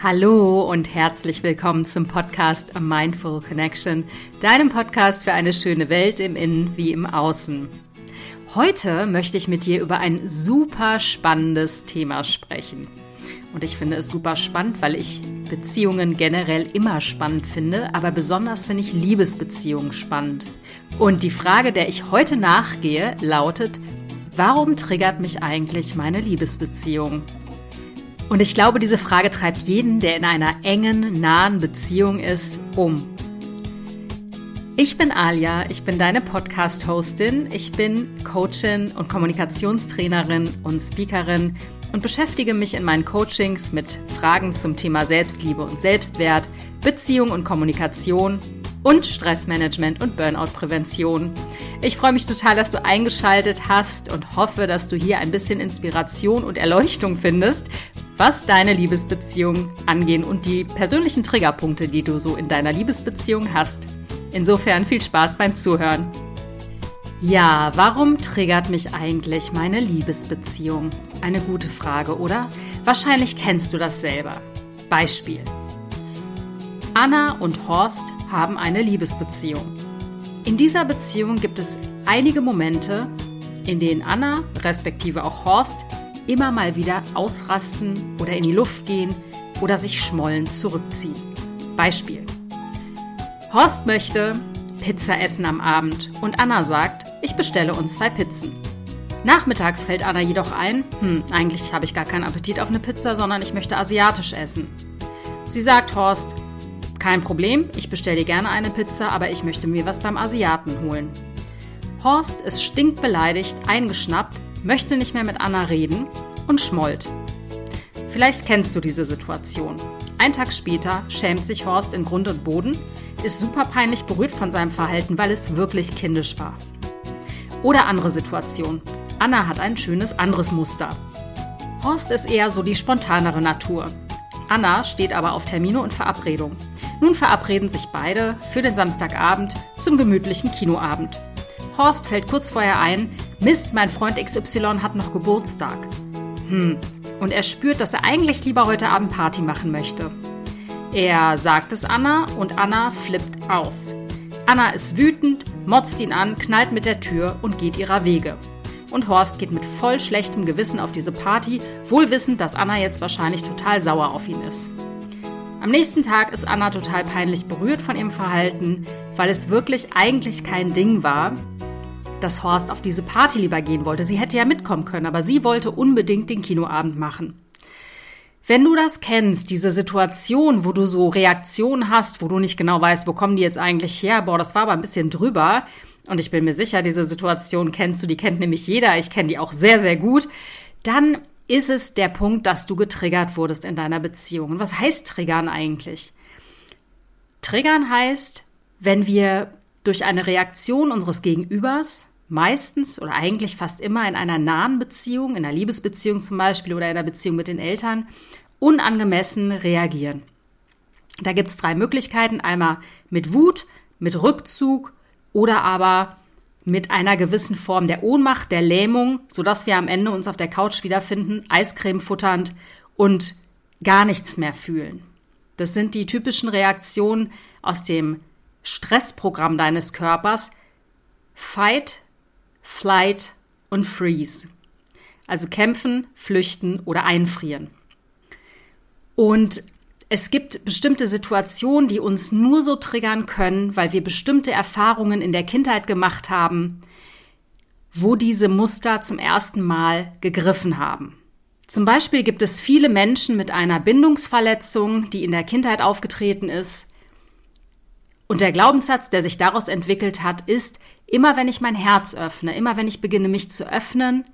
Hallo und herzlich willkommen zum Podcast A Mindful Connection, deinem Podcast für eine schöne Welt im Innen wie im Außen. Heute möchte ich mit dir über ein super spannendes Thema sprechen. Und ich finde es super spannend, weil ich Beziehungen generell immer spannend finde, aber besonders finde ich Liebesbeziehungen spannend. Und die Frage, der ich heute nachgehe, lautet, warum triggert mich eigentlich meine Liebesbeziehung? Und ich glaube, diese Frage treibt jeden, der in einer engen, nahen Beziehung ist, um. Ich bin Alia, ich bin deine Podcast-Hostin, ich bin Coachin und Kommunikationstrainerin und Speakerin und beschäftige mich in meinen Coachings mit Fragen zum Thema Selbstliebe und Selbstwert, Beziehung und Kommunikation und Stressmanagement und Burnout-Prävention. Ich freue mich total, dass du eingeschaltet hast und hoffe, dass du hier ein bisschen Inspiration und Erleuchtung findest, was deine Liebesbeziehung angehen und die persönlichen Triggerpunkte, die du so in deiner Liebesbeziehung hast. Insofern viel Spaß beim Zuhören. Ja, warum triggert mich eigentlich meine Liebesbeziehung? Eine gute Frage, oder? Wahrscheinlich kennst du das selber. Beispiel. Anna und Horst haben eine Liebesbeziehung. In dieser Beziehung gibt es einige Momente, in denen Anna, respektive auch Horst, immer mal wieder ausrasten oder in die Luft gehen oder sich schmollend zurückziehen. Beispiel. Horst möchte Pizza essen am Abend und Anna sagt, ich bestelle uns zwei Pizzen. Nachmittags fällt Anna jedoch ein, hm, eigentlich habe ich gar keinen Appetit auf eine Pizza, sondern ich möchte asiatisch essen. Sie sagt Horst, kein Problem, ich bestelle dir gerne eine Pizza, aber ich möchte mir was beim Asiaten holen. Horst ist stinkbeleidigt, eingeschnappt, möchte nicht mehr mit Anna reden und schmollt. Vielleicht kennst du diese Situation. Ein Tag später schämt sich Horst in Grund und Boden, ist super peinlich berührt von seinem Verhalten, weil es wirklich kindisch war. Oder andere Situation. Anna hat ein schönes anderes Muster. Horst ist eher so die spontanere Natur. Anna steht aber auf Termine und Verabredungen. Nun verabreden sich beide für den Samstagabend zum gemütlichen Kinoabend. Horst fällt kurz vorher ein, Mist, mein Freund XY hat noch Geburtstag. Hm, und er spürt, dass er eigentlich lieber heute Abend Party machen möchte. Er sagt es Anna und Anna flippt aus. Anna ist wütend, motzt ihn an, knallt mit der Tür und geht ihrer Wege. Und Horst geht mit voll schlechtem Gewissen auf diese Party, wohl wissend, dass Anna jetzt wahrscheinlich total sauer auf ihn ist. Am nächsten Tag ist Anna total peinlich berührt von ihrem Verhalten, weil es wirklich eigentlich kein Ding war, dass Horst auf diese Party lieber gehen wollte. Sie hätte ja mitkommen können, aber sie wollte unbedingt den Kinoabend machen. Wenn du das kennst, diese Situation, wo du so Reaktionen hast, wo du nicht genau weißt, wo kommen die jetzt eigentlich her, boah, das war aber ein bisschen drüber. Und ich bin mir sicher, diese Situation kennst du, die kennt nämlich jeder, ich kenne die auch sehr, sehr gut. Dann ist es der Punkt, dass du getriggert wurdest in deiner Beziehung. Und was heißt triggern eigentlich? Triggern heißt, wenn wir durch eine Reaktion unseres Gegenübers meistens oder eigentlich fast immer in einer nahen Beziehung, in einer Liebesbeziehung zum Beispiel oder in einer Beziehung mit den Eltern, unangemessen reagieren. Da gibt es drei Möglichkeiten. Einmal mit Wut, mit Rückzug oder aber mit einer gewissen Form der Ohnmacht, der Lähmung, sodass wir am Ende uns auf der Couch wiederfinden, Eiscreme futternd und gar nichts mehr fühlen. Das sind die typischen Reaktionen aus dem Stressprogramm deines Körpers. Fight, Flight und Freeze. Also kämpfen, flüchten oder einfrieren. Und es gibt bestimmte Situationen, die uns nur so triggern können, weil wir bestimmte Erfahrungen in der Kindheit gemacht haben, wo diese Muster zum ersten Mal gegriffen haben. Zum Beispiel gibt es viele Menschen mit einer Bindungsverletzung, die in der Kindheit aufgetreten ist. Und der Glaubenssatz, der sich daraus entwickelt hat, ist, Immer wenn ich mein Herz öffne, immer wenn ich beginne mich zu öffnen,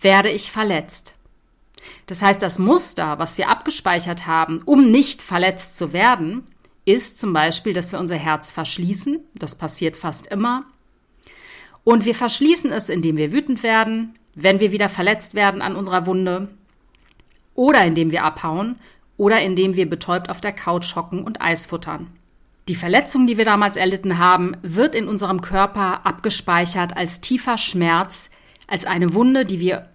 werde ich verletzt. Das heißt, das Muster, was wir abgespeichert haben, um nicht verletzt zu werden, ist zum Beispiel, dass wir unser Herz verschließen. Das passiert fast immer. Und wir verschließen es, indem wir wütend werden, wenn wir wieder verletzt werden an unserer Wunde, oder indem wir abhauen, oder indem wir betäubt auf der Couch hocken und Eis futtern. Die Verletzung, die wir damals erlitten haben, wird in unserem Körper abgespeichert als tiefer Schmerz, als eine Wunde, die wir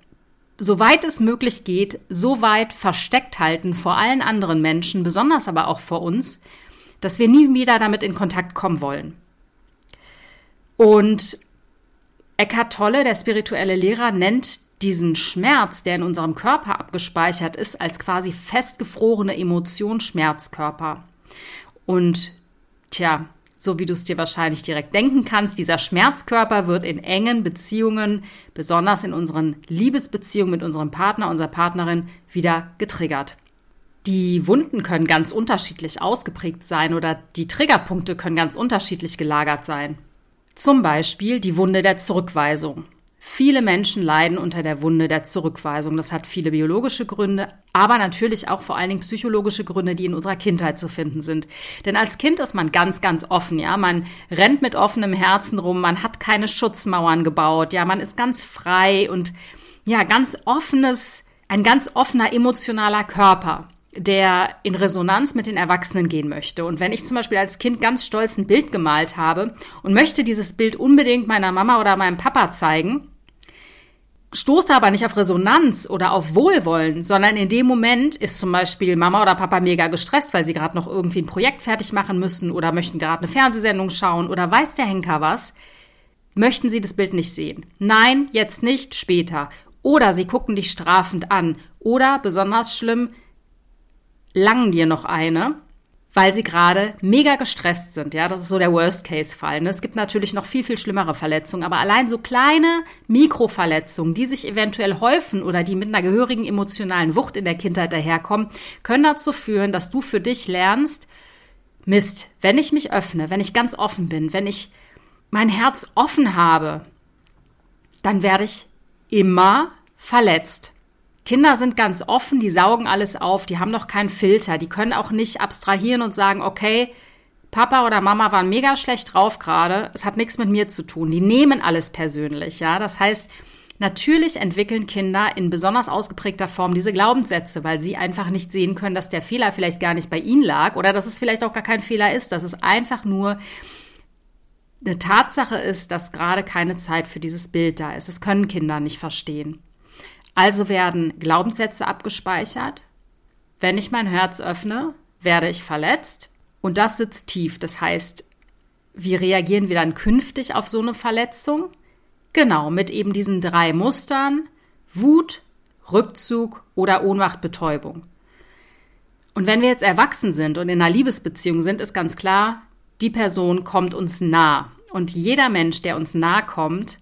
soweit es möglich geht, so weit versteckt halten vor allen anderen Menschen, besonders aber auch vor uns, dass wir nie wieder damit in Kontakt kommen wollen. Und Eckhart Tolle, der spirituelle Lehrer, nennt diesen Schmerz, der in unserem Körper abgespeichert ist, als quasi festgefrorene Emotionsschmerzkörper. Und tja, so wie du es dir wahrscheinlich direkt denken kannst, dieser Schmerzkörper wird in engen Beziehungen, besonders in unseren Liebesbeziehungen mit unserem Partner, unserer Partnerin, wieder getriggert. Die Wunden können ganz unterschiedlich ausgeprägt sein oder die Triggerpunkte können ganz unterschiedlich gelagert sein. Zum Beispiel die Wunde der Zurückweisung. Viele Menschen leiden unter der Wunde der Zurückweisung. Das hat viele biologische Gründe, aber natürlich auch vor allen Dingen psychologische Gründe, die in unserer Kindheit zu finden sind. Denn als Kind ist man ganz, ganz offen, ja. Man rennt mit offenem Herzen rum, man hat keine Schutzmauern gebaut, ja. Man ist ganz frei und ja, ganz offenes, ein ganz offener emotionaler Körper der in Resonanz mit den Erwachsenen gehen möchte. Und wenn ich zum Beispiel als Kind ganz stolz ein Bild gemalt habe und möchte dieses Bild unbedingt meiner Mama oder meinem Papa zeigen, stoße aber nicht auf Resonanz oder auf Wohlwollen, sondern in dem Moment ist zum Beispiel Mama oder Papa mega gestresst, weil sie gerade noch irgendwie ein Projekt fertig machen müssen oder möchten gerade eine Fernsehsendung schauen oder weiß der Henker was, möchten sie das Bild nicht sehen. Nein, jetzt nicht, später. Oder sie gucken dich strafend an. Oder, besonders schlimm, langen dir noch eine, weil sie gerade mega gestresst sind. Ja, das ist so der Worst-Case-Fall. Ne? Es gibt natürlich noch viel, viel schlimmere Verletzungen, aber allein so kleine Mikroverletzungen, die sich eventuell häufen oder die mit einer gehörigen emotionalen Wucht in der Kindheit daherkommen, können dazu führen, dass du für dich lernst, Mist, wenn ich mich öffne, wenn ich ganz offen bin, wenn ich mein Herz offen habe, dann werde ich immer verletzt. Kinder sind ganz offen, die saugen alles auf, die haben noch keinen Filter, die können auch nicht abstrahieren und sagen, okay, Papa oder Mama waren mega schlecht drauf gerade, es hat nichts mit mir zu tun. Die nehmen alles persönlich, ja. Das heißt, natürlich entwickeln Kinder in besonders ausgeprägter Form diese Glaubenssätze, weil sie einfach nicht sehen können, dass der Fehler vielleicht gar nicht bei ihnen lag oder dass es vielleicht auch gar kein Fehler ist, dass es einfach nur eine Tatsache ist, dass gerade keine Zeit für dieses Bild da ist. Das können Kinder nicht verstehen. Also werden Glaubenssätze abgespeichert. Wenn ich mein Herz öffne, werde ich verletzt und das sitzt tief. Das heißt, wie reagieren wir dann künftig auf so eine Verletzung? Genau, mit eben diesen drei Mustern Wut, Rückzug oder Ohnmachtbetäubung. Und wenn wir jetzt erwachsen sind und in einer Liebesbeziehung sind, ist ganz klar, die Person kommt uns nah. Und jeder Mensch, der uns nah kommt,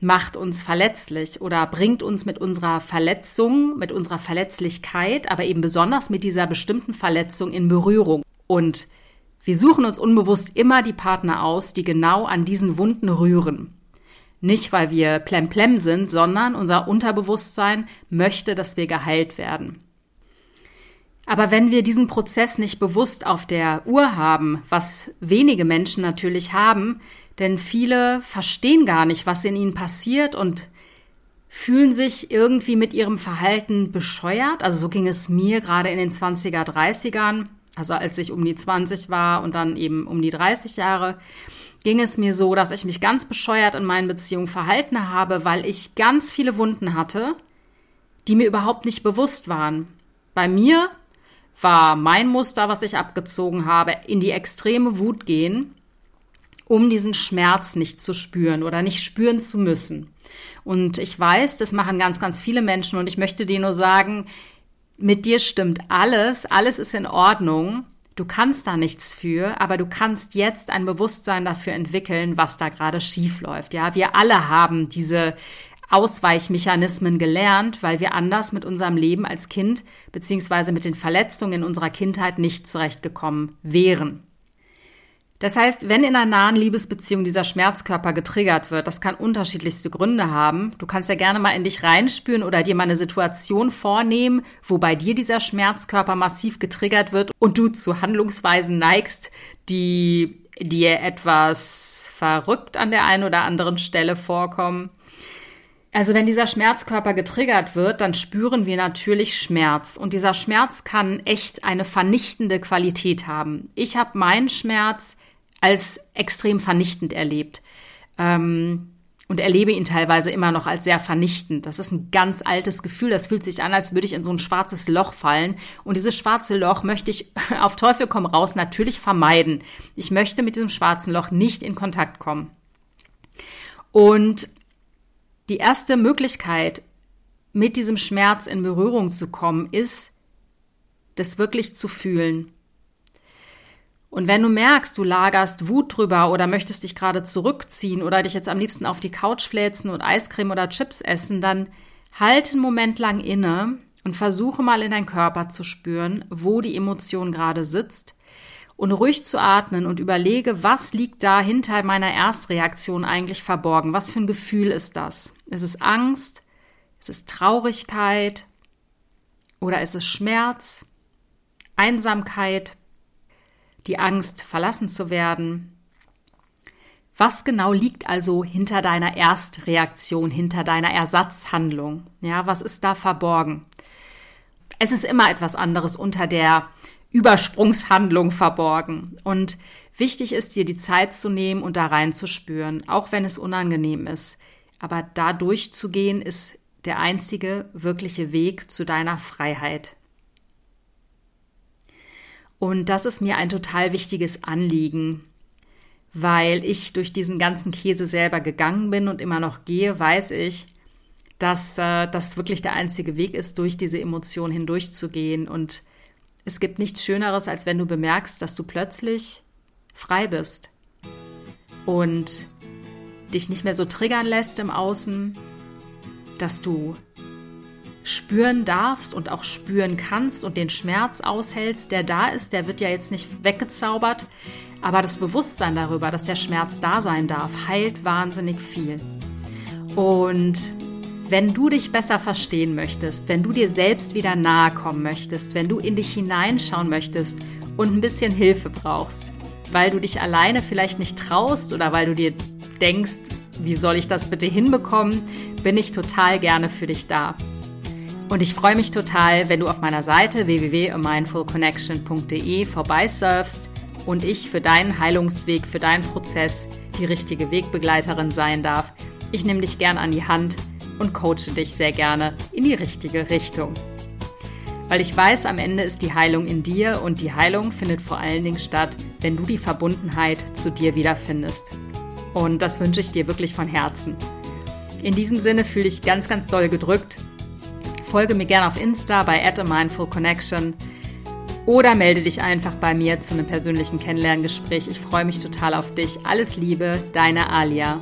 macht uns verletzlich oder bringt uns mit unserer Verletzung, mit unserer Verletzlichkeit, aber eben besonders mit dieser bestimmten Verletzung in Berührung. Und wir suchen uns unbewusst immer die Partner aus, die genau an diesen Wunden rühren. Nicht, weil wir plemplem sind, sondern unser Unterbewusstsein möchte, dass wir geheilt werden. Aber wenn wir diesen Prozess nicht bewusst auf der Uhr haben, was wenige Menschen natürlich haben, denn viele verstehen gar nicht, was in ihnen passiert und fühlen sich irgendwie mit ihrem Verhalten bescheuert. Also so ging es mir gerade in den 20er, 30ern, also als ich um die 20 war und dann eben um die 30 Jahre, ging es mir so, dass ich mich ganz bescheuert in meinen Beziehungen verhalten habe, weil ich ganz viele Wunden hatte, die mir überhaupt nicht bewusst waren. Bei mir war mein Muster, was ich abgezogen habe, in die extreme Wut gehen um diesen Schmerz nicht zu spüren oder nicht spüren zu müssen. Und ich weiß, das machen ganz, ganz viele Menschen und ich möchte dir nur sagen, mit dir stimmt alles, alles ist in Ordnung. Du kannst da nichts für, aber du kannst jetzt ein Bewusstsein dafür entwickeln, was da gerade schief läuft. Ja, wir alle haben diese Ausweichmechanismen gelernt, weil wir anders mit unserem Leben als Kind beziehungsweise mit den Verletzungen in unserer Kindheit nicht zurechtgekommen wären. Das heißt, wenn in einer nahen Liebesbeziehung dieser Schmerzkörper getriggert wird, das kann unterschiedlichste Gründe haben. Du kannst ja gerne mal in dich reinspüren oder dir mal eine Situation vornehmen, wo bei dir dieser Schmerzkörper massiv getriggert wird und du zu Handlungsweisen neigst, die dir etwas verrückt an der einen oder anderen Stelle vorkommen. Also wenn dieser Schmerzkörper getriggert wird, dann spüren wir natürlich Schmerz. Und dieser Schmerz kann echt eine vernichtende Qualität haben. Ich habe meinen Schmerz als extrem vernichtend erlebt. Ähm, und erlebe ihn teilweise immer noch als sehr vernichtend. Das ist ein ganz altes Gefühl. Das fühlt sich an, als würde ich in so ein schwarzes Loch fallen. Und dieses schwarze Loch möchte ich auf Teufel komm raus natürlich vermeiden. Ich möchte mit diesem schwarzen Loch nicht in Kontakt kommen. Und die erste Möglichkeit, mit diesem Schmerz in Berührung zu kommen, ist, das wirklich zu fühlen. Und wenn du merkst, du lagerst Wut drüber oder möchtest dich gerade zurückziehen oder dich jetzt am liebsten auf die Couch fläzen und Eiscreme oder Chips essen, dann halt einen Moment lang inne und versuche mal in deinen Körper zu spüren, wo die Emotion gerade sitzt und ruhig zu atmen und überlege, was liegt da hinter meiner Erstreaktion eigentlich verborgen? Was für ein Gefühl ist das? Ist es Angst? Ist es Traurigkeit? Oder ist es Schmerz? Einsamkeit? Die Angst, verlassen zu werden? Was genau liegt also hinter deiner Erstreaktion, hinter deiner Ersatzhandlung? Ja, was ist da verborgen? Es ist immer etwas anderes unter der Übersprungshandlung verborgen. Und wichtig ist dir die Zeit zu nehmen und da reinzuspüren, auch wenn es unangenehm ist. Aber da durchzugehen ist der einzige wirkliche Weg zu deiner Freiheit. Und das ist mir ein total wichtiges Anliegen, weil ich durch diesen ganzen Käse selber gegangen bin und immer noch gehe, weiß ich, dass äh, das wirklich der einzige Weg ist, durch diese Emotion hindurchzugehen. Und es gibt nichts Schöneres, als wenn du bemerkst, dass du plötzlich frei bist und dich nicht mehr so triggern lässt im Außen, dass du spüren darfst und auch spüren kannst und den Schmerz aushältst, der da ist, der wird ja jetzt nicht weggezaubert, aber das Bewusstsein darüber, dass der Schmerz da sein darf, heilt wahnsinnig viel. Und wenn du dich besser verstehen möchtest, wenn du dir selbst wieder nahe kommen möchtest, wenn du in dich hineinschauen möchtest und ein bisschen Hilfe brauchst, weil du dich alleine vielleicht nicht traust oder weil du dir denkst, wie soll ich das bitte hinbekommen, bin ich total gerne für dich da. Und ich freue mich total, wenn du auf meiner Seite www.mindfulconnection.de vorbeisurfst und ich für deinen Heilungsweg, für deinen Prozess die richtige Wegbegleiterin sein darf. Ich nehme dich gern an die Hand und coache dich sehr gerne in die richtige Richtung. Weil ich weiß, am Ende ist die Heilung in dir und die Heilung findet vor allen Dingen statt, wenn du die Verbundenheit zu dir wiederfindest. Und das wünsche ich dir wirklich von Herzen. In diesem Sinne fühle ich ganz, ganz doll gedrückt. Folge mir gerne auf Insta bei at a Mindful Connection oder melde dich einfach bei mir zu einem persönlichen Kennenlerngespräch. Ich freue mich total auf dich. Alles Liebe, deine Alia.